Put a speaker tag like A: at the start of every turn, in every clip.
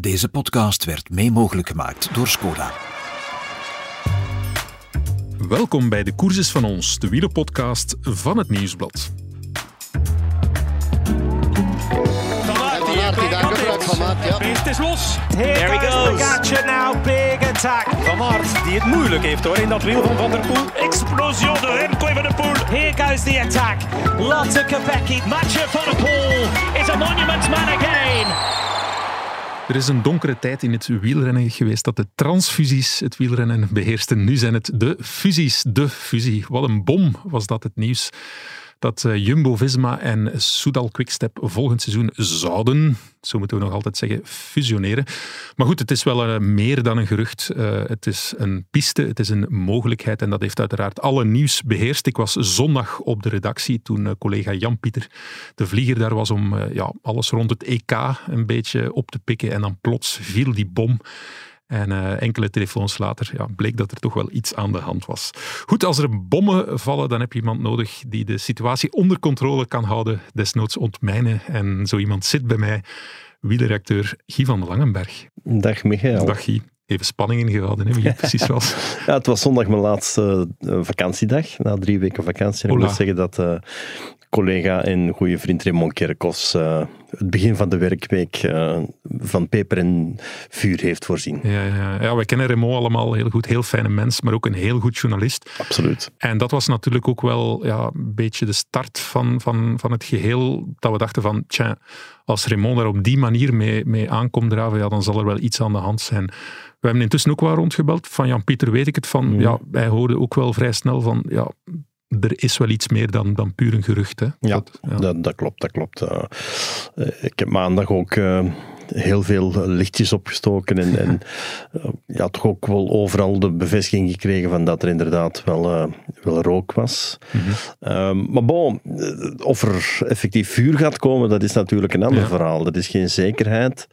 A: Deze podcast werd mee mogelijk gemaakt door Skoda.
B: Welkom bij de Courses van ons, de wielerpodcast van het Nieuwsblad.
C: Van van.
D: Het is los.
E: Here
D: There he
E: goes. Pogacar now, big attack.
D: Van Aert, die het moeilijk heeft hoor in dat wiel van Van der Poel.
E: Explosion de Remco Evenepoel. Here goes the attack. Lotte Kopecky.
D: Mathieu van der Poel is a monument man again.
B: Er is een donkere tijd in het wielrennen geweest dat de transfusies het wielrennen beheersten. Nu zijn het de fusies, de fusie. Wat een bom was dat het nieuws. Dat eh, Jumbo-Visma en Soudal Quickstep volgend seizoen zouden, zo moeten we nog altijd zeggen, fusioneren. Maar goed, het is wel eh, meer dan een gerucht. Eh, het is een piste, het is een mogelijkheid en dat heeft uiteraard alle nieuws beheerst. Ik was zondag op de redactie toen collega Jan-Pieter de vlieger daar was om ja, alles rond het EK een beetje op te pikken en dan plots viel die bom. En eh, enkele telefoons later ja, bleek dat er toch wel iets aan de hand was. Goed, als er bommen vallen, dan heb je iemand nodig die de situatie onder controle kan houden, desnoods ontmijnen. En zo iemand zit bij mij, wieleracteur Guy van Langenberg.
F: Dag Michael.
B: Dag Guy. Even spanning ingehouden, hè, wie het precies was.
F: Ja, het was zondag mijn laatste eh, vakantiedag, na drie weken vakantie. En ik moet zeggen dat eh, collega en goede vriend Raymond Kerkos eh, het begin van de werkweek eh, van peper en vuur heeft voorzien.
B: Ja, ja, ja, wij kennen Raymond allemaal heel goed. Heel fijne mens, maar ook een heel goed journalist.
F: Absoluut.
B: En dat was natuurlijk ook wel ja, een beetje de start van, van, van het geheel. Dat we dachten van, tja, als Raymond daar op die manier mee, mee aankomt draven, ja, dan zal er wel iets aan de hand zijn. We hebben intussen ook wel rondgebeld. Van Jan-Pieter weet ik het van.
F: Mhm.
B: Ja, hij hoorde ook wel vrij snel van, ja, er is wel iets meer dan, dan puur een gerucht. Hè.
F: Ja,
B: Dat- ja.
F: Dat, dat klopt, dat klopt. Eh, eh, ik heb maandag ook eh, heel veel lichtjes opgestoken en, en eh, ja, toch ook wel overal de bevestiging gekregen van dat er inderdaad wel, eh, wel rook was. Ehm, maar bon, eh, of er effectief vuur gaat komen, dat is natuurlijk een ander
B: Ja.
F: verhaal. Dat is geen zekerheid,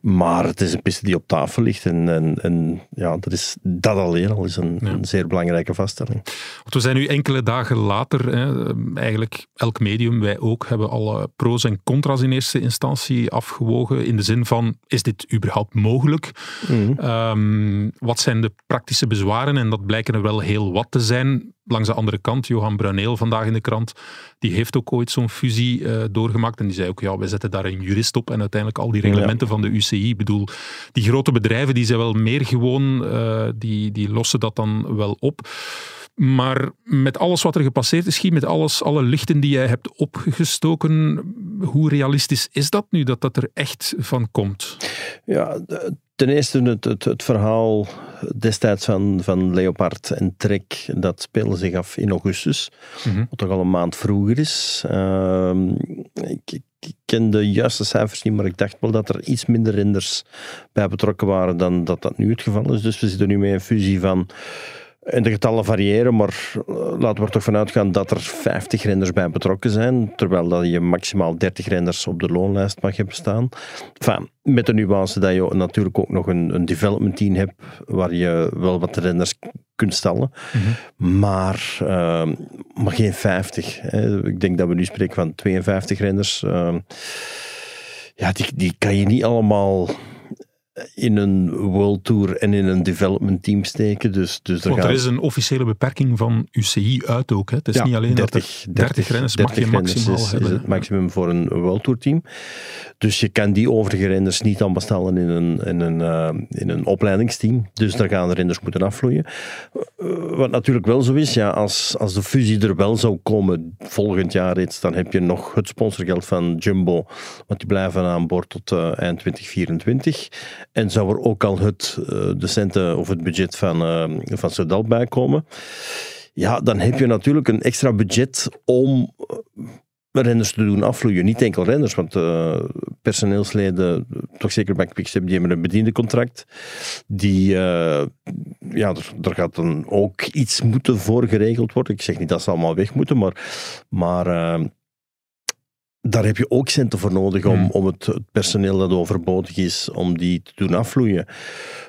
F: maar het is een piste die op tafel ligt en, en, en ja, dat, is, dat alleen al is een,
B: Ja.
F: een zeer belangrijke vaststelling.
B: Want we zijn nu enkele dagen later, hè, eigenlijk elk medium, wij ook, hebben alle pro's en contra's in eerste instantie afgewogen. In de zin van, is dit überhaupt mogelijk? Ehm, wat zijn de praktische bezwaren? En dat blijken er wel heel wat te zijn. Langs de andere kant, Johan Bruineel vandaag in de krant, die heeft ook ooit zo'n fusie eh, doorgemaakt. En die zei ook, ja, wij zetten daar een jurist op en uiteindelijk al die reglementen van de UCI. Ik bedoel, die grote bedrijven, die zijn wel meer gewoon, eh, die, die lossen dat dan wel op. Maar met alles wat er gepasseerd is, Guy, met alles, alle lichten die jij hebt opgestoken, hoe realistisch is dat nu dat dat er echt van komt?
F: Ja, ten eerste het, het, het verhaal destijds van, van Leopard en Trek, dat speelde zich af in augustus,
B: Mhm.
F: wat toch al een maand vroeger is. Ehm, ik, ik, ik ken de juiste cijfers niet, maar ik dacht wel dat er iets minder renders bij betrokken waren dan dat dat nu het geval is. Dus we zitten nu met een fusie van en de getallen variëren, maar eh, laten we er toch vanuit gaan dat er 50 renders bij betrokken zijn, terwijl dat je maximaal 30 renders op de loonlijst mag hebben staan. Enfin, met de nuance dat je natuurlijk ook nog een, een development team hebt, waar je wel wat renders kunt stellen, maar, eh, maar geen 50. Hè. Ik denk dat we nu spreken van 52 renders. Eh, ja, die, die kan je niet allemaal in een World Tour en in een development team steken. Dus, dus er
B: Want er is een officiële beperking van UCI uit ook. Hè. Het is
F: Ja,
B: niet alleen
F: 30,
B: dat er 30 renners mag je
F: 30 renners
B: maximaal
F: is,
B: hebben.
F: is het maximum voor een World Tour team. Dus je kan die overige renners niet aan bestellen in een, in een, eh, in een opleidingsteam. Dus daar gaan de renners moeten afvloeien. Eh, wat natuurlijk wel zo is, ja, als, als de fusie er wel zou komen volgend jaar reeds, dan heb je nog het sponsorgeld van Jumbo, want die blijven aan boord tot eh, eind 2024. En zou er ook al het, eh, de centen of het budget van, eh van Soudal bij komen. Ja, dan heb je natuurlijk een extra budget om eh, renners te doen afvloeien. Niet enkel renners, want personeelsleden, toch zeker bij Quickstep, die hebben een bediendencontract. Die, eh, ja, er, er gaat dan ook iets moeten voor geregeld worden. Ik zeg niet dat ze allemaal weg moeten, maar, maar daar heb je ook centen voor nodig om,
B: Hmm.
F: om het, personeel dat overbodig is, om die te doen afvloeien.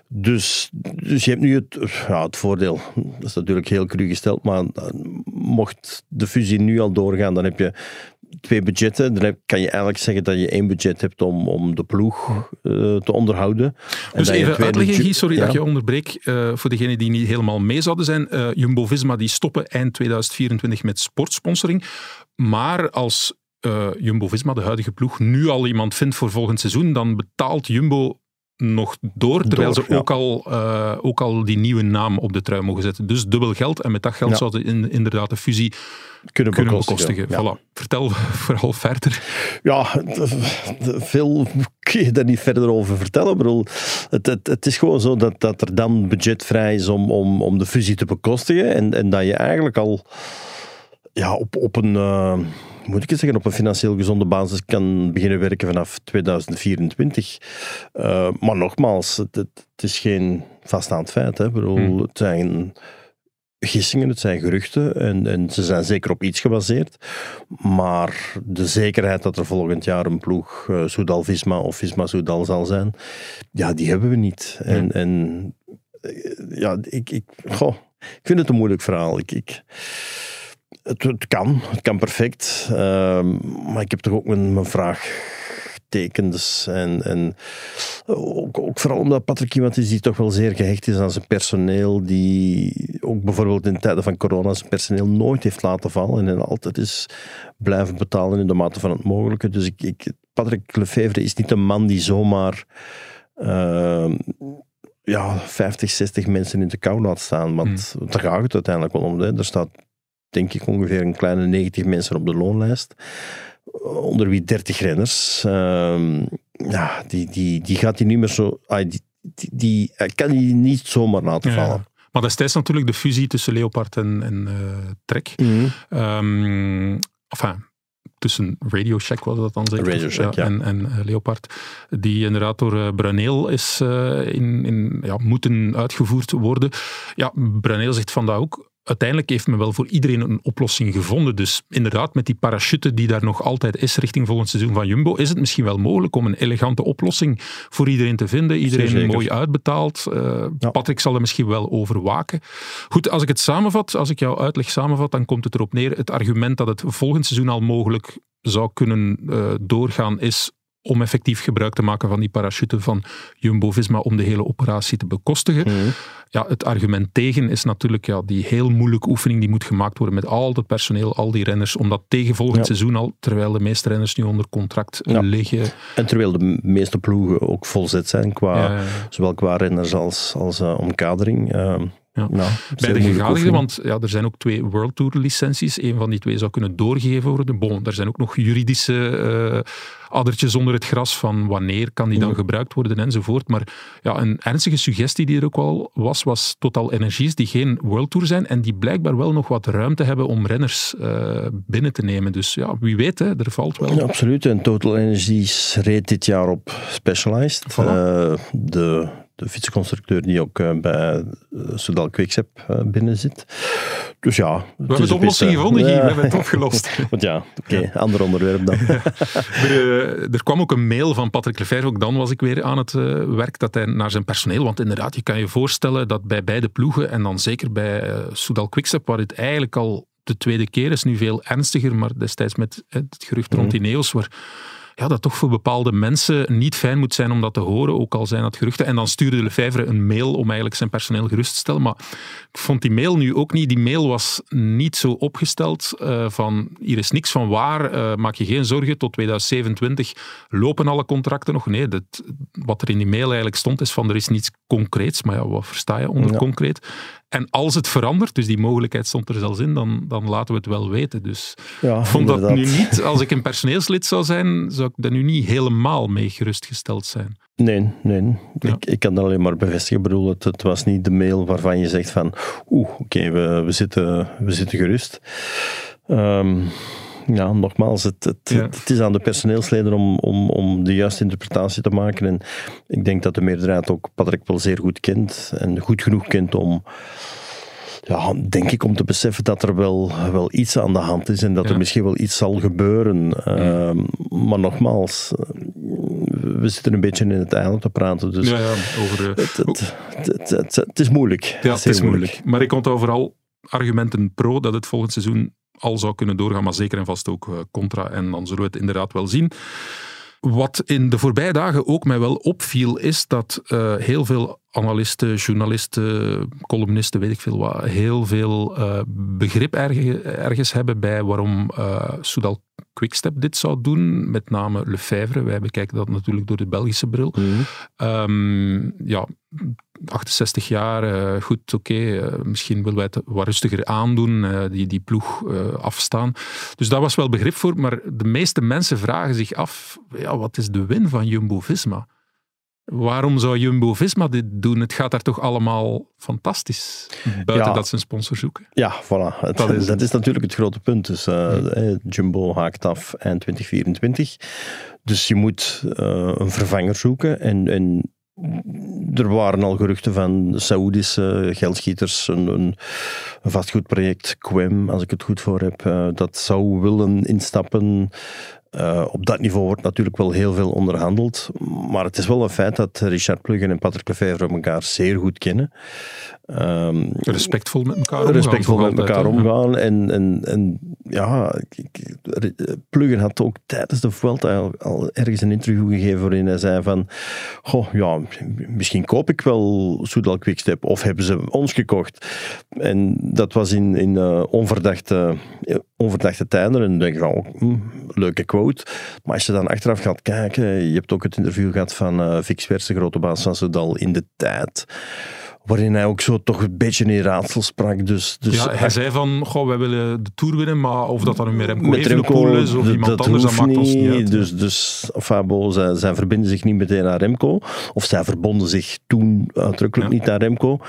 F: Dus, dus je hebt nu het, ja, het voordeel, dat is natuurlijk heel cru gesteld, maar eh, mocht de fusie nu al doorgaan, dan heb je twee budgetten. Dan heb- kan je eigenlijk zeggen dat je één budget hebt om, om de ploeg eh, te onderhouden. En
B: Dus even uitleggen, sorry
F: Ja.
B: dat je onderbreek. eh, voor degenen die niet helemaal mee zouden zijn. eh, Jumbo-Visma die stoppen eind 2024 met sportsponsoring. Maar als eh, Jumbo-Visma, de huidige ploeg, nu al iemand vindt voor volgend seizoen, dan betaalt Jumbo nog door, terwijl
F: Door,
B: ze
F: ja.
B: ook, al, eh, ook al die nieuwe naam op de trui mogen zetten. Dus dubbel geld. En met dat geld
F: Ja.
B: zouden in, inderdaad de fusie
F: kunnen
B: kunnen
F: bekostigen.
B: bekostigen.
F: Ja.
B: Voilà. Vertel vooral verder.
F: Ja, veel kun je daar niet verder over vertellen. Ik bedoel, het, het, het is gewoon zo dat, dat er dan budget vrij is om, om, om de fusie te bekostigen. En, en dat je eigenlijk al ja, op, op een, eh, moet ik het zeggen, op een financieel gezonde basis kan beginnen werken vanaf 2024. Eh, maar nogmaals, het, is geen vaststaand feit. Hè. Bedoel,
B: Hmm.
F: Het zijn gissingen, het zijn geruchten en, en ze zijn zeker op iets gebaseerd. Maar de zekerheid dat er volgend jaar een ploeg uh, Soudal Visma of Visma Soudal zal zijn, ja, die hebben we niet. En, en eh, ja, ik, ik, goh, ik vind het een moeilijk verhaal. Ik, ik, het, het kan, het kan perfect. Uh, maar ik heb toch ook mijn, mijn vraag tekens. En, en ook, ook, vooral omdat Patrick iemand is die toch wel zeer gehecht is aan zijn personeel. Die ook bijvoorbeeld in tijden van corona zijn personeel nooit heeft laten vallen. En altijd is blijven betalen in de mate van het mogelijke. Dus ik, ik, Patrick Lefevre is niet een man die zomaar... Uh, ja, 50, 60 mensen in de kou laat staan. Want hmm. daar gaat het uiteindelijk wel om. Hè. Er staat, denk ik, ongeveer een kleine 90 mensen op de loonlijst onder wie 30 renners. Uh, ja, die, die, die gaat hij niet meer zo. Ah, die, die, die kan hij niet zomaar laten
B: ja,
F: vallen.
B: Maar destijds natuurlijk de fusie tussen Leopard en, en uh, Trek. Mm -hmm. um, enfin, tussen Radio Shack was dat dan zeker?
F: Radio Shack, ja.
B: En, en uh, Leopard, die inderdaad door uh, Bruneel is uh, in, in, ja, moeten uitgevoerd worden. Ja, Bruneel zegt vandaag ook, uiteindelijk heeft men wel voor iedereen een oplossing gevonden. Dus inderdaad, met die parachute die daar nog altijd is richting volgend seizoen van Jumbo, is het misschien wel mogelijk om een elegante oplossing voor iedereen te vinden. Iedereen mooi uitbetaald. Uh, ja. Patrick zal er misschien wel over waken. Goed, als ik het samenvat, als ik jouw uitleg samenvat, dan komt het erop neer. Het argument dat het volgend seizoen al mogelijk zou kunnen uh, doorgaan is om effectief gebruik te maken van die parachute van Jumbo-Visma om de hele operatie te bekostigen.
F: Mhm.
B: Ja, het argument tegen is natuurlijk ja, die heel moeilijke oefening die moet gemaakt worden met al het personeel, al die renners, om dat tegen volgend ja. seizoen al, terwijl de meeste renners nu onder contract ja. liggen.
F: En terwijl de meeste ploegen ook volzet zijn, qua,
B: ja,
F: zowel qua renners als, als uh, omkadering. Uh,
B: ja. Nou, Bij de gegadigden, want ja, er zijn ook twee World Tour licenties. Een van die twee zou kunnen doorgegeven worden. Bon, er zijn ook nog juridische uh, addertjes onder het gras van wanneer kan die dan ja. gebruikt worden enzovoort. Maar ja, een ernstige suggestie die er ook wel was, was Total Energies, die geen World Tour zijn en die blijkbaar wel nog wat ruimte hebben om renners uh, binnen te nemen. Dus ja, wie weet, hè, er valt wel...
F: Ja, absoluut. En Total Energies reed dit jaar op Specialized.
B: Voilà.
F: Uh, de de fietsconstructeur die ook uh, bij uh, Soudal Quickstep uh, binnen zit. Dus ja.
B: We hebben de oplossing gevonden, ja. we hebben het opgelost.
F: Want ja, oké, okay, ja. ander onderwerp dan.
B: er, er, kwam ook een mail van Patrick Lefevre, ook dan was ik weer aan het werk, dat hij naar zijn personeel, want inderdaad, je kan je voorstellen dat bij beide ploegen, en dan zeker bij Soudal Quickstep, waar het eigenlijk al de tweede keer is, nu veel ernstiger, maar destijds met het gerucht rond Ineos, waar ja, dat toch voor bepaalde mensen niet fijn moet zijn om dat te horen, ook al zijn dat geruchten. En dan stuurde Lefevre een mail om eigenlijk zijn personeel gerust te stellen. Maar ik vond die mail nu ook niet. Die mail was niet zo opgesteld uh, van hier is niks van waar, uh, maak je geen zorgen, tot 2027 lopen alle contracten nog. Nee, dat, wat er in die mail eigenlijk stond is van er is niets concreets. Maar ja, wat versta je onder ja. concreet? En als het verandert, dus die mogelijkheid stond er zelfs in, dan, dan laten we het wel weten. Dus
F: ja,
B: ik vond dat nu niet, als ik een personeelslid zou zijn, zou ik daar nu niet helemaal mee gerustgesteld zijn.
F: Nee, nee. Ja. Ik, ik kan dat alleen maar bevestigen. Ik bedoel, het, het was niet de mail waarvan je zegt van oeh, oké, okay, we, we, zitten, we zitten gerust. Um, ja, nogmaals, het, het, ja. het, is aan de personeelsleden om, om, om de juiste interpretatie te maken. En ik denk dat de meerderheid ook Patrick wel zeer goed kent en goed genoeg kent om ja, denk ik om te beseffen dat er wel, wel iets aan de hand is en dat
B: Ja.
F: er misschien wel iets zal gebeuren. Ehm, maar nogmaals, eh, we zitten een beetje in het eiland te praten, dus
B: Ja, ja, over... eh,
F: het, het, het, het, is moeilijk.
B: Ja, het is moeilijk. Maar ik onthoud vooral argumenten pro dat het volgend seizoen al zou kunnen doorgaan, maar zeker en vast ook eh, contra. En dan zullen we het inderdaad wel zien. Wat in de voorbije dagen ook mij wel opviel, is dat heel veel analisten, journalisten, columnisten, weet ik veel wat, heel veel eh, begrip erge- ergens hebben bij waarom eh Soudal Quickstep dit zou doen. Met name Lefebvre. Wij bekijken dat natuurlijk door de Belgische bril. Ehm, ja, 68 jaar, eh, goed, oké. misschien willen wij het wat rustiger aandoen, die, die ploeg afstaan. Dus daar was wel begrip voor, maar de meeste mensen vragen zich af, ja, wat is de win van Jumbo-Visma? Waarom zou Jumbo-Visma dit doen? Het gaat daar toch allemaal fantastisch, buiten
F: Ja.
B: dat ze een sponsor zoeken.
F: Ja, voilà. Het-
B: Dat is
F: dat, is natuurlijk het grote punt. Dus, eh, eh, Jumbo haakt af eind 2024. Dus je moet eh, een vervanger zoeken. En, en er waren al geruchten van Saoedische geldschieters, een, een, een vastgoedproject, Quem, als ik het goed voor heb, eh, dat zou willen instappen. Eh, op dat niveau wordt natuurlijk wel heel veel onderhandeld. Maar het is wel een feit dat Richard Pluggen en Patrick Lefevre elkaar zeer goed kennen. Ehm,
B: Respectvol met elkaar omgaan.
F: respectvol met elkaar omgaan. En, en, en ja, Pluggen had ook tijdens de Vuelta al, al ergens een interview gegeven waarin hij zei van goh, ja, misschien koop ik wel Soudal Quickstep of hebben ze ons gekocht. En dat was in, in eh, onverdachte, eh, onverdachte tijden. En dan denk je van, oh, hm, leuke quote. Maar als je dan achteraf gaat kijken, je hebt ook het interview gehad van Fix Vers, de grote baas van in de tijd waarin hij ook zo toch een beetje in raadsel sprak. Dus, dus
B: Ja, hij zei van, goh, wij willen de Tour winnen, maar of dat dan nu met Remco
F: met Remco,
B: is of iemand anders, dat maakt ons niet uit.
F: Dus, dus Fabo, zij, zij verbinden zich niet meteen aan Remco. Of zij verbonden zich toen uitdrukkelijk
B: Ja.
F: niet aan Remco.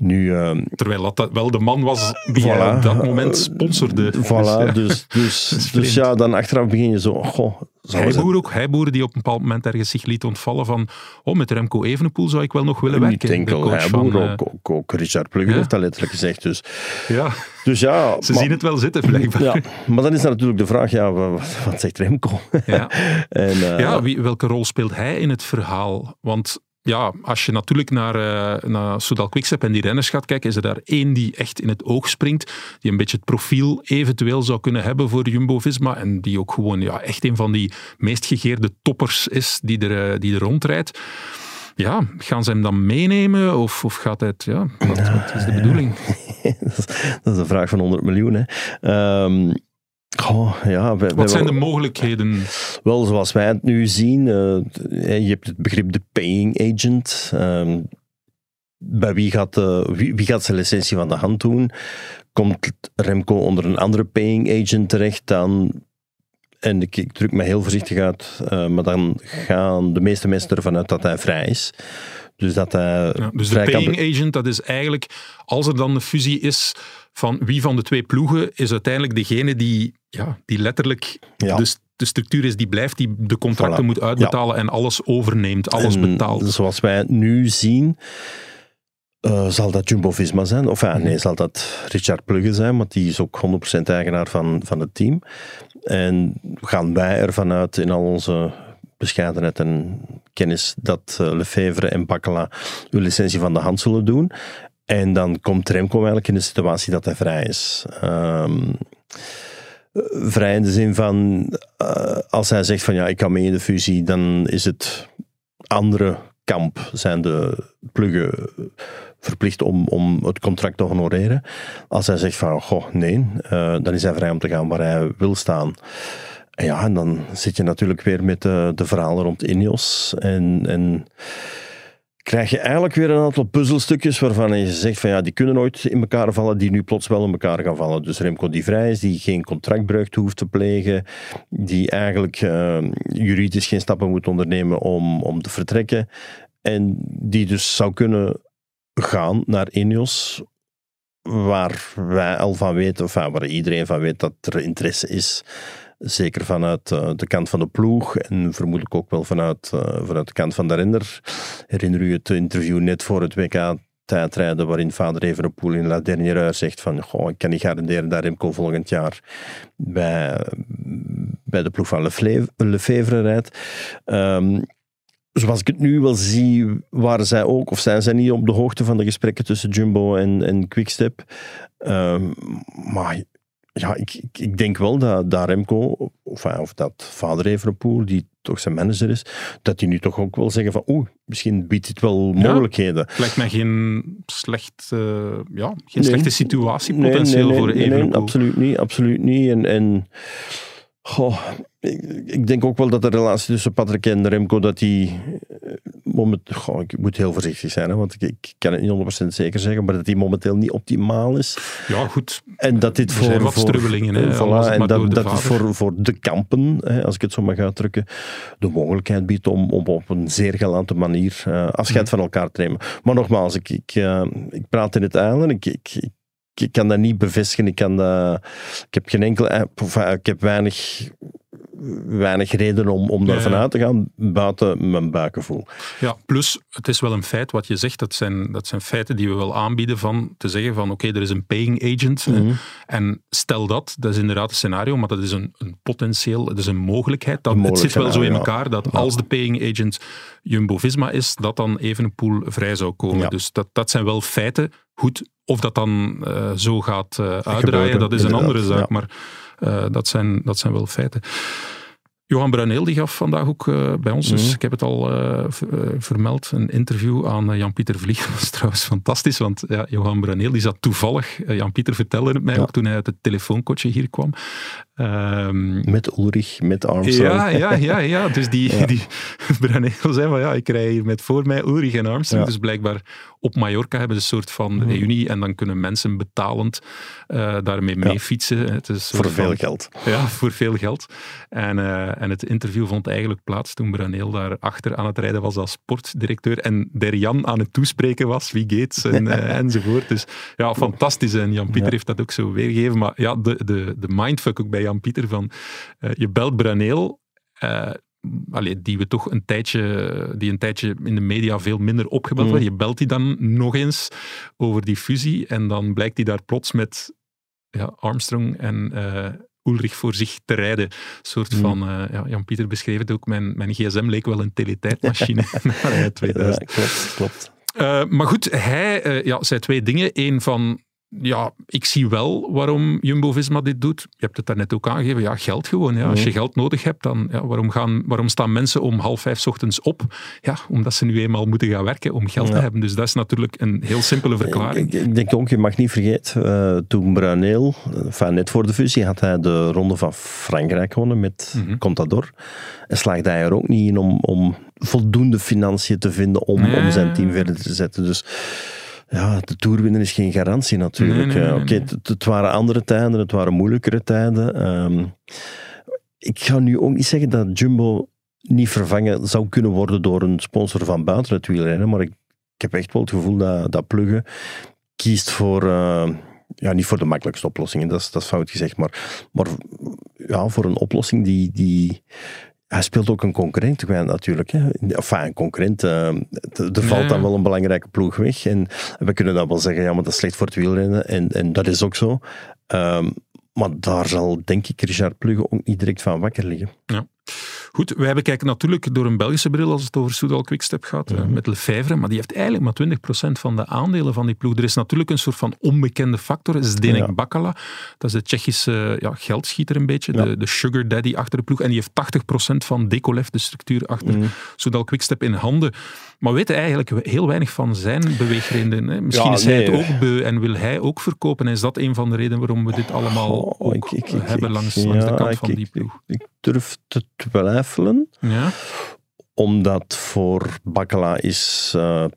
F: Nu, ehm,
B: Terwijl dat wel de man was die
F: Voilà.
B: op dat moment sponsorde.
F: voilà,
B: ja.
F: dus, dus, dus, ja, dan achteraf begin je zo, goh,
B: Heiboer ook, Heiboer die op een bepaald moment ergens zich liet ontvallen van oh, met Remco Evenepoel zou ik wel nog willen
F: niet
B: werken.
F: enkel Heiboer,
B: van, eh,
F: ook, ook, ook Richard Plugger
B: ja.
F: heeft dat letterlijk gezegd. Dus,
B: ja,
F: dus ja,
B: ze
F: maar-
B: zien het wel zitten, blijkbaar.
F: Ja, maar dan is natuurlijk de vraag, ja, wat, wat zegt Remco?
B: Ja.
F: en, eh,
B: Ja, wie, welke rol speelt hij in het verhaal? Want ja, als je natuurlijk naar, eh naar Soudal Quickstep en die renners gaat kijken, is er daar één die echt in het oog springt, die een beetje het profiel eventueel zou kunnen hebben voor Jumbo-Visma en die ook gewoon ja, echt een van die meest gegeerde toppers is die er, eh, die er rondrijdt. Ja, gaan ze hem dan meenemen of, of gaat het, ja, wat, wat is de bedoeling?
F: dat, is, dat is een vraag van 100 miljoen. Hè. Ehm, ja,
B: Wat zijn de mogelijkheden?
F: Wel, zoals wij het nu zien, eh, je hebt het begrip de paying agent. Ehm, bij wie gaat, wie, wie gaat zijn licentie van de hand doen? Komt Remco onder een andere paying agent terecht dan... En ik, ik druk me heel voorzichtig uit, eh, maar dan gaan de meeste mensen ervan uit dat hij vrij is. Dus dat
B: Ja, dus de
F: kan...
B: paying agent, dat is eigenlijk, als er dan een fusie is van wie van de twee ploegen, is uiteindelijk degene die, ja, die letterlijk
F: Ja.
B: de, de structuur is die blijft, die de contracten
F: Voilà.
B: moet uitbetalen en alles overneemt, alles
F: En
B: betaalt.
F: Zoals wij het nu zien, eh, zal dat Jumbo-Visma zijn. Of ja,
B: Mhm.
F: nee, zal dat Richard Plugge zijn, want die is ook 100% eigenaar van, van het team. En gaan wij ervan uit in al onze bescheidenheid en kennis dat eh, Lefevre en Bakkela hun licentie van de hand zullen doen. En dan komt Remco eigenlijk in de situatie dat hij vrij is. Ehm, eh, vrij in de zin van, eh, als hij zegt van ja, ik kan mee in de fusie, dan is het andere kamp, zijn de pluggen verplicht om, om het contract te honoreren. Als hij zegt van, goh, nee, eh, dan is hij vrij om te gaan waar hij wil staan. En ja, en dan zit je natuurlijk weer met de, de verhalen rond Ineos en... en krijg je eigenlijk weer een aantal puzzelstukjes waarvan je zegt van ja, die kunnen nooit in elkaar vallen, die nu plots wel in elkaar gaan vallen. Dus Remco die vrij is, die geen contractbreuk hoeft te plegen, die eigenlijk eh, juridisch geen stappen moet ondernemen om, om te vertrekken en die dus zou kunnen gaan naar Ineos, waar wij al van weten, of waar iedereen van weet dat er interesse is Zeker vanuit uh, de kant van de ploeg en vermoedelijk ook wel vanuit, uh, vanuit de kant van de renner. Herinner u het interview net voor het WK tijdrijden waarin vader Evenepoel in La Dernière zegt van goh, ik kan niet garanderen dat Remco volgend jaar bij, bij de ploeg van Lefevre rijdt. Um, zoals ik het nu wel zie, waren zij ook, of zijn zij niet op de hoogte van de gesprekken tussen Jumbo en, en Quickstep. Um, maar ja, ik, ik, ik, denk wel dat, dat Remco, of, of dat vader Evenepoel, die toch zijn manager is, dat die nu toch ook wel zeggen van oeh, misschien biedt dit wel mogelijkheden.
B: Het lijkt mij geen, slecht, uh, ja, geen slechte situatie potentieel nee, nee, voor Evenepoel.
F: Nee, absoluut niet, absoluut niet. En, en Goh, ik, denk ook wel dat de relatie tussen Patrick en Remco, dat die eh, goh, ik moet heel voorzichtig zijn, hè, want ik, ik, kan het niet 100% zeker zeggen, maar dat die momenteel niet optimaal is.
B: Ja, goed.
F: En dat dit voor...
B: Wat
F: voor,
B: strubbelingen, hè,
F: voilà, en dat, dat het voor, voor de kampen, hè, als ik het zo mag uitdrukken, de mogelijkheid biedt om, om op een zeer galante manier uh, afscheid mm. van elkaar te nemen. Maar nogmaals, ik, ik, uh, ik praat in het eilen, ik, ik ik kan dat niet bevestigen. Ik, kan dat, ik heb geen enkel. Ik heb weinig weinig reden om, om daarvan uit te gaan, buiten mijn buikgevoel.
B: Ja, plus het is wel een feit wat je zegt, dat zijn, dat zijn feiten die we wel aanbieden van te zeggen van oké, er is een paying agent mhm. en stel dat, dat is inderdaad een scenario, maar dat is een, een potentieel, dat is een mogelijkheid. Dat, het zit wel zo in elkaar dat als de paying agent Jumbo-Visma is, dat dan even een pool vrij zou komen. Dus dat, dat zijn wel feiten. Goed, of dat dan uh, zo gaat uh, uitdraaien, dat is een andere zaak. Maar uh, dat, zijn, dat zijn wel feiten. Johan Bruneel die gaf vandaag ook uh, bij ons, dus mm. ik heb het al uh, vermeld, een interview aan Jan-Pieter Vlieg. Dat was trouwens fantastisch, want ja, Johan Bruneel die zat toevallig, Jan-Pieter vertelde het mij ook toen hij uit het telefoonkotje hier kwam.
F: Um, met Ulrich, met Armstrong.
B: Ja, ja, ja, ja. dus die, ja. die zei van ja, ik rij hier met voor mij Ulrich en Armstrong, dus blijkbaar op Mallorca hebben ze een soort van mm. reunie en dan kunnen mensen betalend uh, daarmee mee fietsen. Het is
F: voor veel geld.
B: Ja, voor veel geld. En, uh, en het interview vond eigenlijk plaats toen Braneel daar achter aan het rijden was als sportdirecteur en der Jan aan het toespreken was, wie Gates en, uh, enzovoort. Dus ja, fantastisch. En Jan-Pieter ja. heeft dat ook zo weergegeven. Maar ja, de, de, de mindfuck ook bij Jan-Pieter van je belt Braneel allee, die we toch een tijdje, die een tijdje in de media veel minder opgebeld mm. Je belt die dan nog eens over die fusie en dan blijkt hij daar plots met ja, Armstrong en uh, Ulrich voor zich te rijden. Een soort mm. van, uh, ja, Jan-Pieter beschreef het ook, mijn, mijn gsm leek wel een teletijdmachine. 2000.
F: Ja, klopt, klopt.
B: Uh, maar goed, hij ja, zei twee dingen. Eén van, ja, ik zie wel waarom Jumbo-Visma dit doet. Je hebt het daarnet ook aangegeven. Ja, geld gewoon. Ja. Als je geld nodig hebt, dan ja, waarom, gaan, waarom staan mensen om half vijf ochtends op? Ja, omdat ze nu eenmaal moeten gaan werken om geld te hebben. Dus dat is natuurlijk een heel simpele verklaring.
F: Ik, ik denk ook, je mag niet vergeten, uh, toen Bruneel, enfin, net voor de fusie, had hij de ronde van Frankrijk gewonnen met mm Contador. En slaagde hij er ook niet in om, om voldoende financiën te vinden om, om zijn team verder te zetten. Dus ja, de Tour winnen is geen garantie natuurlijk. Nee, Oké, het, het, waren andere tijden, het waren moeilijkere tijden. Um, ik ga nu ook niet zeggen dat Jumbo niet vervangen zou kunnen worden door een sponsor van buiten het wielrennen, maar ik, ik heb echt wel het gevoel dat, dat Plugge kiest voor... Uh, ja, niet voor de makkelijkste oplossingen, dat is, dat is fout gezegd, maar, maar ja, voor een oplossing die, die hij speelt ook een concurrent natuurlijk. Hè. Enfin, een concurrent. Uh, er valt dan wel een belangrijke ploeg weg. En we kunnen dan wel zeggen, ja, maar dat is slecht voor het wielrennen. En, en dat is ook zo. Um, maar daar zal, denk ik, Richard Plugge ook niet direct van wakker liggen.
B: Ja. Goed, wij bekijken natuurlijk door een Belgische bril als het over Soudal Quickstep gaat, mm met Lefevre, maar die heeft eigenlijk maar 20% van de aandelen van die ploeg. Er is natuurlijk een soort van onbekende factor, dat is Denek ja. Bakala. Dat is de Tsjechische ja, geldschieter een beetje, de, de sugar daddy achter de ploeg. En die heeft 80% van Decolev, de structuur achter mm. Soudal Quickstep, in handen. Maar we weten eigenlijk heel weinig van zijn beweegredenen. Misschien is hij het ook beu en wil hij ook verkopen. En is dat een van de redenen waarom we dit allemaal oh, ook ik, ik, hebben langs, langs de kant van die ploeg?
F: Ik, durf te twijfelen. Ja omdat voor Bakkela is uh, eh,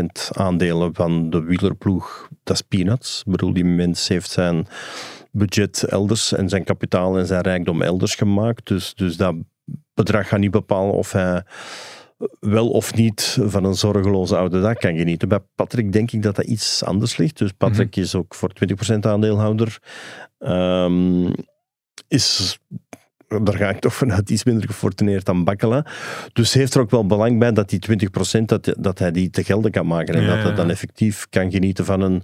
F: 80% aandelen van de wielerploeg, dat is peanuts. Ik bedoel, die mens heeft zijn budget elders en zijn kapitaal en zijn rijkdom elders gemaakt. Dus, dus dat bedrag gaat niet bepalen of hij wel of niet van een zorgeloze oude dag kan genieten. Bij Patrick denk ik dat dat iets anders ligt. Dus Patrick mm is ook voor 20% aandeelhouder. Um, is daar ga ik toch vanuit iets minder gefortuneerd dan Bakkela. Dus heeft er ook wel belang bij dat die 20% dat, dat hij die te gelden kan maken. En
B: Ja,
F: dat hij dan effectief kan genieten van een,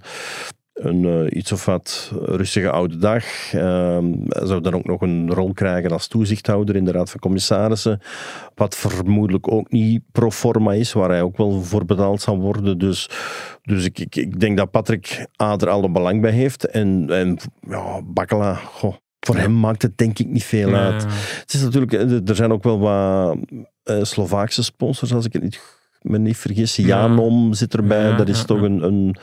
F: een eh, iets of wat rustige oude dag. Ehm, hij zou dan ook nog een rol krijgen als toezichthouder in de Raad van Commissarissen. Wat vermoedelijk ook niet pro forma is, waar hij ook wel voor betaald zal worden. Dus, dus ik, ik, ik denk dat Patrick A er alle belang bij heeft. En, en ja, Bakkela, goh, voor hem maakt het denk ik niet veel uit. Het is natuurlijk, eh, er zijn ook wel wat eh, Slovaakse sponsors, als ik het niet, me niet vergis.
B: Ja.
F: Janom zit erbij. Dat is toch een, een,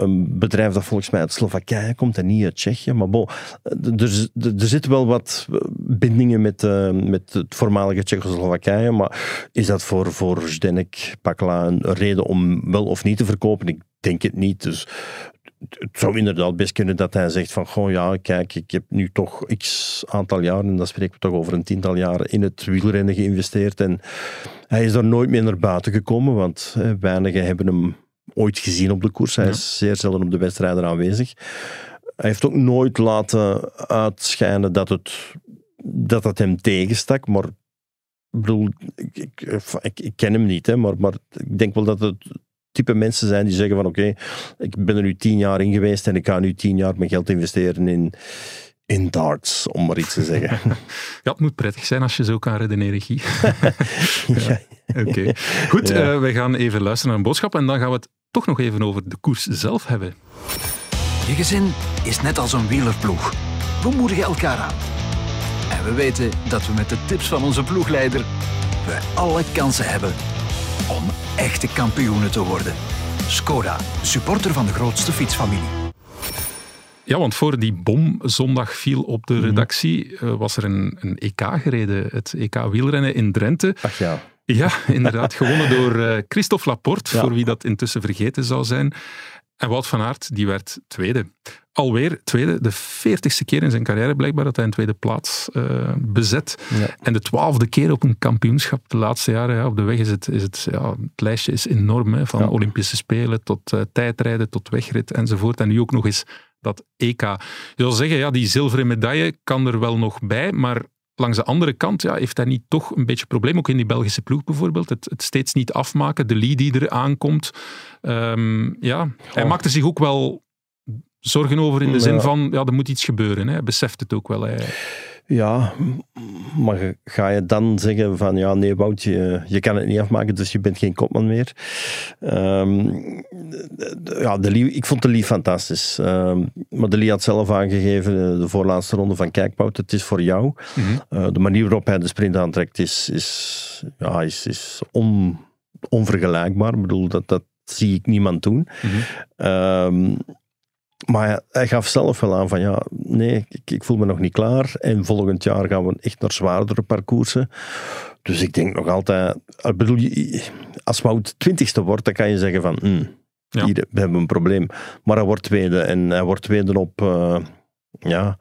F: een bedrijf dat volgens mij uit Slowakije komt en niet uit Tsjechië. Maar bon, eh, er, er, zitten wel wat bindingen met, eh, met het voormalige Tsjechoslowakije. Maar is dat voor, voor Zdenek Pakla een reden om wel of niet te verkopen? Ik denk het niet. Dus het zou inderdaad best kunnen dat hij zegt van, goh ja, kijk, ik heb nu toch x aantal jaren, en dan spreken we toch over een tiental jaren, in het wielrennen geïnvesteerd. En hij is daar nooit meer naar buiten gekomen, want eh, weinigen hebben hem ooit gezien op de koers. Hij
B: Ja.
F: is zeer zelden op de wedstrijden aanwezig. Hij heeft ook nooit laten uitschijnen dat het, dat het hem tegenstak, maar ik bedoel, ik, ik, ik, ken hem niet, hè, maar, maar ik denk wel dat het type mensen zijn die zeggen van oké, ik ben er nu tien jaar in geweest en ik ga nu tien jaar mijn geld investeren in, in darts, om maar iets te zeggen.
B: Ja, het moet prettig zijn als je zo kan redeneren, Guy.
F: ja.
B: Oké. Goed,
F: Ja.
B: eh, wij gaan even luisteren naar een boodschap en dan gaan we het toch nog even over de koers zelf hebben.
A: Je gezin is net als een wielerploeg. We moedigen elkaar aan. En we weten dat we met de tips van onze ploegleider we alle kansen hebben om echte kampioenen te worden. Skoda, supporter van de grootste fietsfamilie.
B: Ja, want voor die bom zondag viel op
F: Mhm.
B: de redactie, eh, was er een, een EK gereden. Het EK wielrennen in Drenthe.
F: Ach ja.
B: Ja, inderdaad. gewonnen door eh, Christophe Laporte,
F: Ja.
B: voor wie dat intussen vergeten zou zijn. En Wout van Aert, die werd tweede. Alweer tweede, de veertigste keer in zijn carrière blijkbaar dat hij een tweede plaats eh, bezet.
F: Ja.
B: En de twaalfde keer op een kampioenschap de laatste jaren. Ja, op de weg is het, is het, ja, het lijstje is enorm. Hè, van
F: Ja.
B: Olympische Spelen tot eh, tijdrijden, tot wegrit enzovoort. En nu ook nog eens dat EK. Je zou zeggen, ja, die zilveren medaille kan er wel nog bij, maar langs de andere kant ja, heeft hij niet toch een beetje probleem, ook in die Belgische ploeg bijvoorbeeld, het, het steeds niet afmaken, de lead die er aankomt. Ehm, ja, hij
F: Goh.
B: maakt er zich ook wel zorgen over in de zin
F: Ja.
B: van, ja, er moet iets gebeuren. Hè. Hij beseft het ook wel. Hij,
F: Ja, maar ga je dan zeggen van ja, nee Wout, je, je kan het niet afmaken, dus je bent geen kopman meer. Ehm, ja, de Lee, ik vond de Lee fantastisch. Ehm, maar de Lee had zelf aangegeven, eh, de voorlaatste ronde van kijk Wout, het is voor jou.
B: Mhm.
F: Eh, de manier waarop hij de sprint aantrekt is, is, ja, is, is on, onvergelijkbaar. Ik bedoel, dat, dat zie ik niemand doen. Ehm, maar hij, gaf zelf wel aan van ja, nee, ik, ik voel me nog niet klaar. En volgend jaar gaan we echt naar zwaardere parcoursen. Dus ik denk nog altijd, ik bedoel, als Wout twintigste wordt, dan kan je zeggen van, hm,
B: Ja.
F: hier, we hebben een probleem. Maar hij wordt tweede en hij wordt tweede op, eh, ja,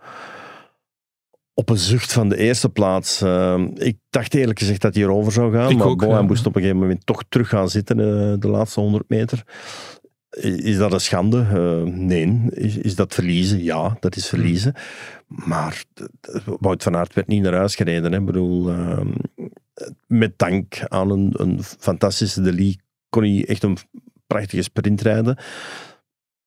F: op een zucht van de eerste plaats. Eh, ik dacht eerlijk gezegd dat hij erover zou gaan,
B: Ik
F: maar
B: ook, ja.
F: moest op een gegeven moment toch terug gaan zitten eh, de laatste 100 meter. Is dat een schande? Eh, nee. Is, is dat verliezen? Ja, dat is verliezen. Maar Wout van Aert werd niet naar huis gereden. Hè. Ik bedoel, ehm, met dank aan een, een fantastische De Lee kon hij echt een prachtige sprint rijden.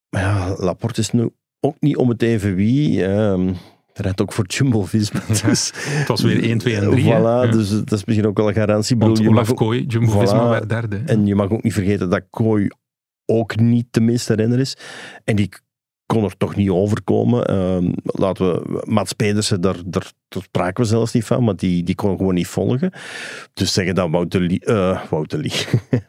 F: Maar ja, Laporte is nu ook niet om het even wie. hij rijdt ook voor Jumbo-Visma.
B: Ja,
F: Dus,
B: het was weer 1, 2 en 3.
F: Voilà.
B: Ja.
F: dus dat is misschien ook wel een garantie.
B: Want
F: bedoel, je mag
B: Olaf
F: ook-
B: Kooi, Jumbo-Visma,
F: Voilà.
B: werd derde.
F: en je mag ook niet vergeten dat Kooi ook niet de minste renner is. En die kon er toch niet overkomen. Ehm, laten we, Mats Pedersen, daar, daar, daar spraken we zelfs niet van, maar die, die kon gewoon niet volgen. Dus zeggen dat Wout de eh, Wout de Lie.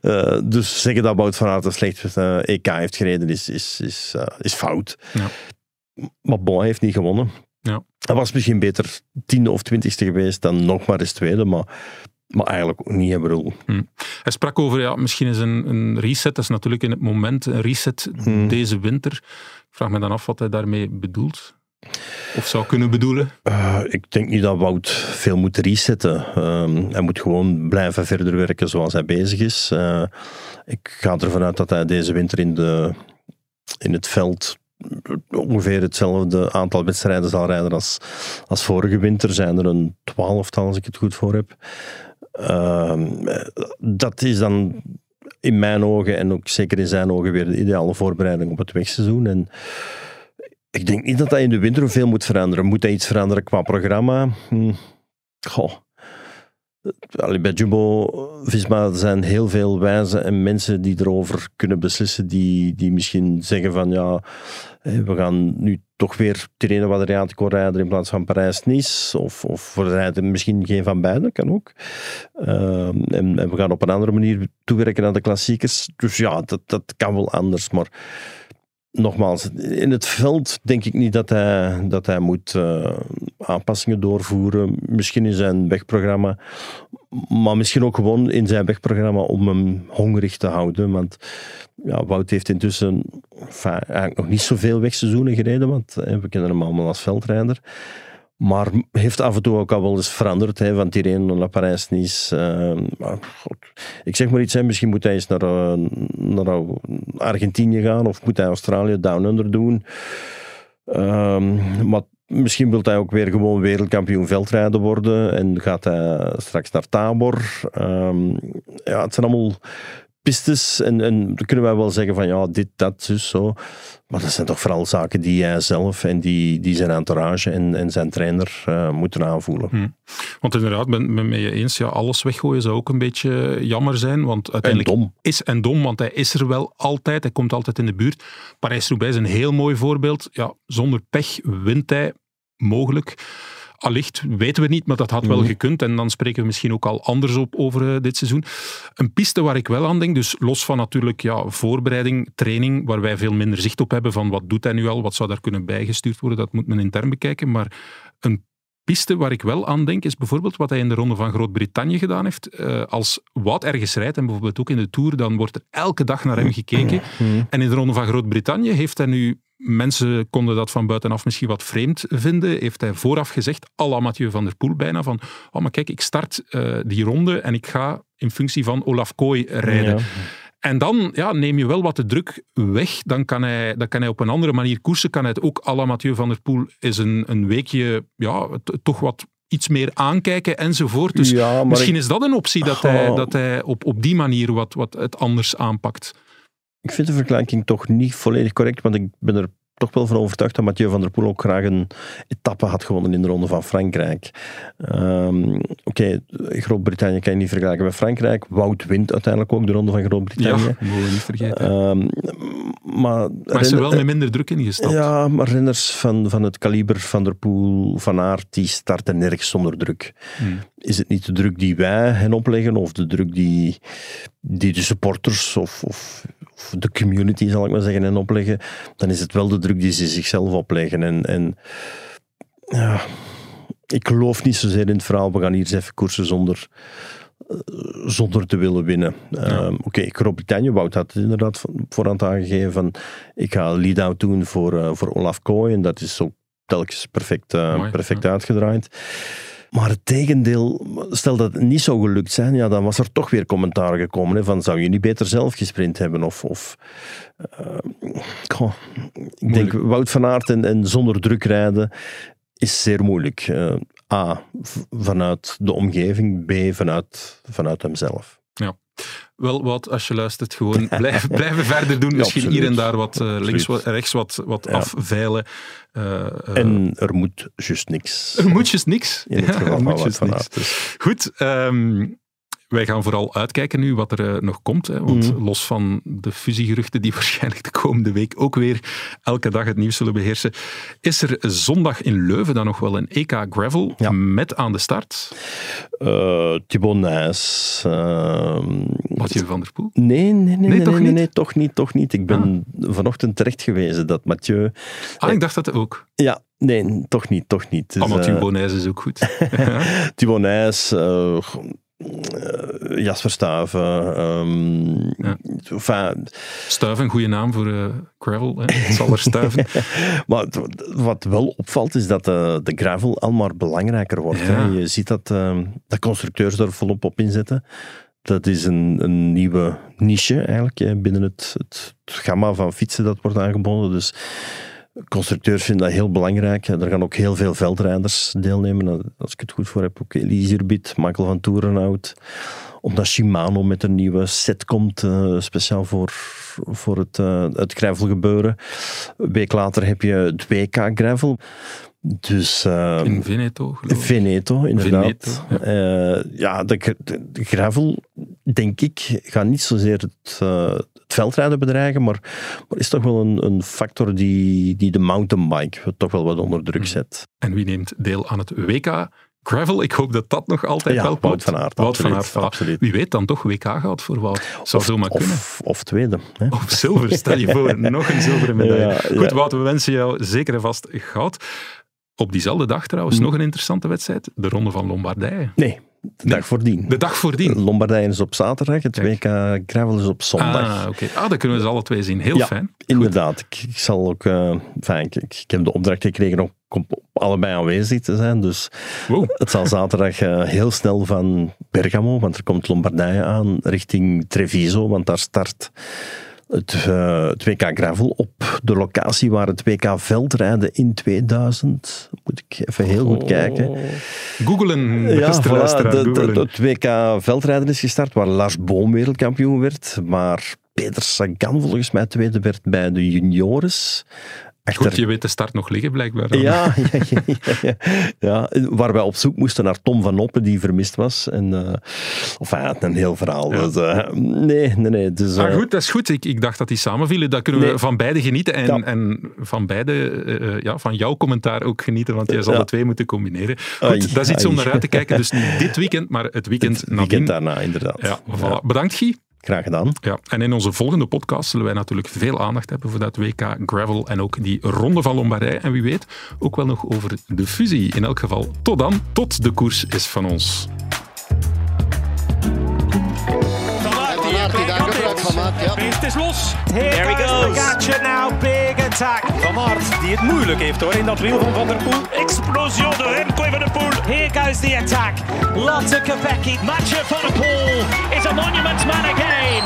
F: Eh, dus zeggen dat Wout van Aert een slecht eh, EK heeft gereden is, is, is, is fout.
B: Ja.
F: Maar Bon heeft niet gewonnen.
B: Ja.
F: Hij was misschien beter tiende of twintigste geweest dan nog maar eens tweede, maar, maar eigenlijk ook niet. Ik bedoel,
B: Hij sprak over, ja, misschien is een, een reset, dat is natuurlijk in het moment, een reset
F: Hmm.
B: deze winter. Ik vraag me dan af wat hij daarmee bedoelt. Of zou kunnen bedoelen.
F: Uh, ik denk niet dat Wout veel moet resetten. Um, hij moet gewoon blijven verder werken zoals hij bezig is. Uh, ik ga ervan uit dat hij deze winter in, de, in het veld ongeveer hetzelfde aantal wedstrijden zal rijden als, als vorige winter. Zijn er een twaalftal, als ik het goed voor heb. Ehm, dat is dan in mijn ogen en ook zeker in zijn ogen weer de ideale voorbereiding op het wegseizoen. En ik denk niet dat dat in de winter veel moet veranderen. Moet hij iets veranderen qua programma? Hm. Goh. bij Jumbo-Visma zijn heel veel wijzen en mensen die erover kunnen beslissen, die, die misschien zeggen van ja, we gaan nu toch weer Tirreno Adriatico rijden in plaats van Parijs-Nice. Of, of we rijden misschien geen van beide, kan ook. Ehm, en, en, we gaan op een andere manier toewerken naar de klassiekers. Dus ja, dat, dat kan wel anders. Maar nogmaals, in het veld denk ik niet dat hij, dat hij moet uh, aanpassingen doorvoeren. Misschien in zijn wegprogramma, maar misschien ook gewoon in zijn wegprogramma om hem hongerig te houden. Want ja, Wout heeft intussen eigenlijk nog niet zoveel wegseizoenen gereden, want we kennen hem allemaal als veldrijder. Maar heeft af en toe ook al wel eens veranderd. Hè, van Tirreno naar Parijs-Nice. Uh, ik zeg maar iets, hè, misschien moet hij eens naar, uh, naar Argentinië gaan. Of moet hij Australië Down Under doen. Um, maar misschien wil hij ook weer gewoon wereldkampioen veldrijden worden. En gaat hij straks naar Tabor. Um, ja, het zijn allemaal pistes. En, en dan kunnen wij wel zeggen van ja, dit, dat, dus zo. Maar dat zijn toch vooral zaken die hij zelf en die, die zijn entourage en, en zijn trainer uh, moeten aanvoelen. Hm.
B: Want inderdaad, ben ik met je eens, ja, alles weggooien zou ook een beetje jammer zijn. Want uiteindelijk
F: en dom.
B: is en dom, want hij is er wel altijd. Hij komt altijd in de buurt. Parijs-Roubaix is een heel mooi voorbeeld. Ja, zonder pech wint hij mogelijk. Allicht weten we niet, maar dat had wel mhm. gekund. En dan spreken we misschien ook al anders op over eh, dit seizoen. Een piste waar ik wel aan denk, dus los van natuurlijk ja, voorbereiding, training, waar wij veel minder zicht op hebben van wat doet hij nu al, wat zou daar kunnen bijgestuurd worden, dat moet men intern bekijken. Maar een piste waar ik wel aan denk, is bijvoorbeeld wat hij in de Ronde van Groot-Brittannië gedaan heeft. Uh, als Wout ergens rijdt, en bijvoorbeeld ook in de Tour, dan wordt er elke dag naar hem gekeken. En in de Ronde van Groot-Brittannië heeft hij nu mensen konden dat van buitenaf misschien wat vreemd vinden. Heeft hij vooraf gezegd, à la Mathieu van der Poel bijna, van oh maar kijk, ik start uh, die ronde en ik ga in functie van Olaf Kooi rijden. Ja. En dan ja, neem je wel wat de druk weg. Dan kan, hij, dan kan hij op een andere manier koersen. Kan hij het ook à la Mathieu van der Poel is een, een weekje ja, toch wat iets meer aankijken enzovoort. Dus ja, misschien is dat een optie dat hij, dat hij op, op die manier wat, wat het anders aanpakt.
F: Ik vind de vergelijking toch niet volledig correct, want ik ben er toch wel van overtuigd dat Mathieu van der Poel ook graag een etappe had gewonnen in de Ronde van Frankrijk. Um, Oké, Groot-Brittannië kan je niet vergelijken met Frankrijk. Wout wint uiteindelijk ook de Ronde van Groot-Brittannië.
B: Ja, mogen we niet vergeten.
F: Um, maar
B: maar is er wel met minder druk ingestapt.
F: Ja, maar renners van, van het kaliber van der Poel, Van Aert, die starten nergens zonder druk. Hmm. Is het niet de druk die wij hen opleggen of de druk die, die de supporters of, of de community, zal ik maar zeggen, en opleggen, dan is het wel de druk die ze zichzelf opleggen. En, en ja, ik geloof niet zozeer in het verhaal, we gaan hier eens even koersen zonder, eh, zonder te willen winnen. Ja. Um, Oké, okay, Groot-Brittannië, Wout had het inderdaad voorhand aangegeven van ik ga lead-out doen voor, uh, voor Olaf Kooi en dat is ook telkens perfect, uh, perfect uitgedraaid. Maar het tegendeel, stel dat het niet zou gelukt zijn, ja, dan was er toch weer commentaar gekomen hè, van zou je niet beter zelf gesprint hebben? Of, of uh, ik denk Wout van Aert en, en, zonder druk rijden is zeer moeilijk. Uh, A, vanuit de omgeving, B, vanuit, vanuit hemzelf.
B: Ja. Wel wat, als je luistert, gewoon blijven, blijven verder doen. Misschien hier en daar wat uh, links, wat, rechts wat, wat ja. afveilen.
F: Uh, en er moet juist niks.
B: Er moet juist niks.
F: In het geval van van dus.
B: Goed, um, wij gaan vooral uitkijken nu wat er uh, nog komt. Hè, want mm. los van de fusiegeruchten die waarschijnlijk de komende week ook weer elke dag het nieuws zullen beheersen, is er zondag in Leuven dan nog wel een EK Gravel ja. met aan de start?
F: Uh, Thibaut Nijs. Uh,
B: Mathieu van der Poel?
F: Nee, nee, nee, nee, nee, toch, nee, niet? toch niet? Toch niet. Ik ben ah. vanochtend terecht gewezen dat Mathieu...
B: Ah, ik dacht dat ook.
F: Ja, Nee, toch niet, toch niet.
B: Dus, ah, maar Thibaut Nijs is ook goed.
F: Thibaut Nijs, uh, Jasper Stuiven. Um, ja. enfin,
B: Stuiven, een goede naam voor uh, gravel. Hè? Het zal er stuiven.
F: maar wat wel opvalt is dat de, de gravel al maar belangrijker wordt. Ja. Hè? Je ziet dat, uh, dat constructeurs er volop op inzetten. Dat is een, een nieuwe niche eigenlijk binnen het, het, het, gamma van fietsen dat wordt aangeboden. Dus Constructeurs vinden dat heel belangrijk. Er gaan ook heel veel veldrijders deelnemen. Als ik het goed voor heb, ook Elise Irbit, Michael van Toerenhout. Omdat Shimano met een nieuwe set komt, uh, speciaal voor, voor het, uh, het gravelgebeuren. Een week later heb je het WK Gravel. Dus, uh,
B: in Veneto,
F: Veneto, inderdaad. Veneto, ja. Uh, ja, de, gravel, denk ik, gaat niet zozeer het, het veldrijden bedreigen, maar, maar, is toch wel een, een factor die, die de mountainbike toch wel wat onder druk zet.
B: En wie neemt deel aan het WK Gravel, ik hoop dat dat nog altijd
F: ja,
B: wel
F: komt. Wout van Aert.
B: Wout van Aert,
F: absoluut.
B: Wie weet dan toch WK gaat voor Wout. Zou
F: of,
B: zomaar
F: of,
B: kunnen.
F: Of tweede. Hè?
B: Of zilver, stel je voor. nog een zilveren medaille. Ja, Goed, ja. Wout, we wensen jou zeker en vast goud. Op diezelfde dag trouwens nog een interessante wedstrijd. De Ronde van Lombardije.
F: Nee, de dag voordien.
B: De dag voordien.
F: Lombardije is op zaterdag, het WK Gravel is op zondag.
B: Ah, oké. Ah, dan kunnen we ze alle twee zien. Heel
F: ja,
B: fijn.
F: Inderdaad. Ik, ik, zal ook... Uh, fijn, ik, ik, heb de opdracht gekregen om op allebei aanwezig te zijn. Dus
B: wow.
F: het zal zaterdag uh, heel snel van Bergamo, want er komt Lombardije aan, richting Treviso, want daar start het, uh, het, WK Gravel op de locatie waar het WK Veldrijden in 2000. Moet ik even heel goed kijken.
B: Oh. Googelen,
F: ja, voilà, de, de, het WK Veldrijden is gestart, waar Lars Boom wereldkampioen werd. Maar Peter Sagan volgens mij tweede werd bij de juniores.
B: Goed, je weet de start nog liggen blijkbaar.
F: Ja, ja, ja, ja, ja, waar wij op zoek moesten naar Tom van Oppen, die vermist was. En, uh, of hij had een heel verhaal.
B: Ja.
F: Dus, uh, nee, nee, nee. Dus, uh,
B: ah, goed, dat is goed. Ik, ik dacht dat die samenvielen. Dat kunnen
F: Nee.
B: we van beide genieten. En,
F: Ja.
B: en van beide, eh, ja, van jouw commentaar ook genieten, want jij zal
F: Ja.
B: de twee moeten combineren. Goed, dat is iets om naar uit te kijken. Dus niet dit weekend, maar het weekend
F: het
B: nadien.
F: weekend daarna, inderdaad.
B: Ja, voilà. Bedankt Guy.
F: Graag gedaan.
B: Ja, en in onze volgende podcast zullen wij natuurlijk veel aandacht hebben voor dat WK Gravel en ook die Ronde van Lombardije. En wie weet ook wel nog over de fusie. In elk geval, tot dan. Tot de koers is van ons.
C: Van Aert die daar gebruik van maakt, ja.
E: Het is los.
D: Here
E: There he
D: goes
E: goes.
D: Pogacar now, big
E: Van Aert, die het moeilijk heeft hoor in dat wiel van Van der Poel. Explosion de Remco van der Poel.
D: Here goes the attack. Lotte Kopecky.
E: Mathieu van der Poel is a monument man again.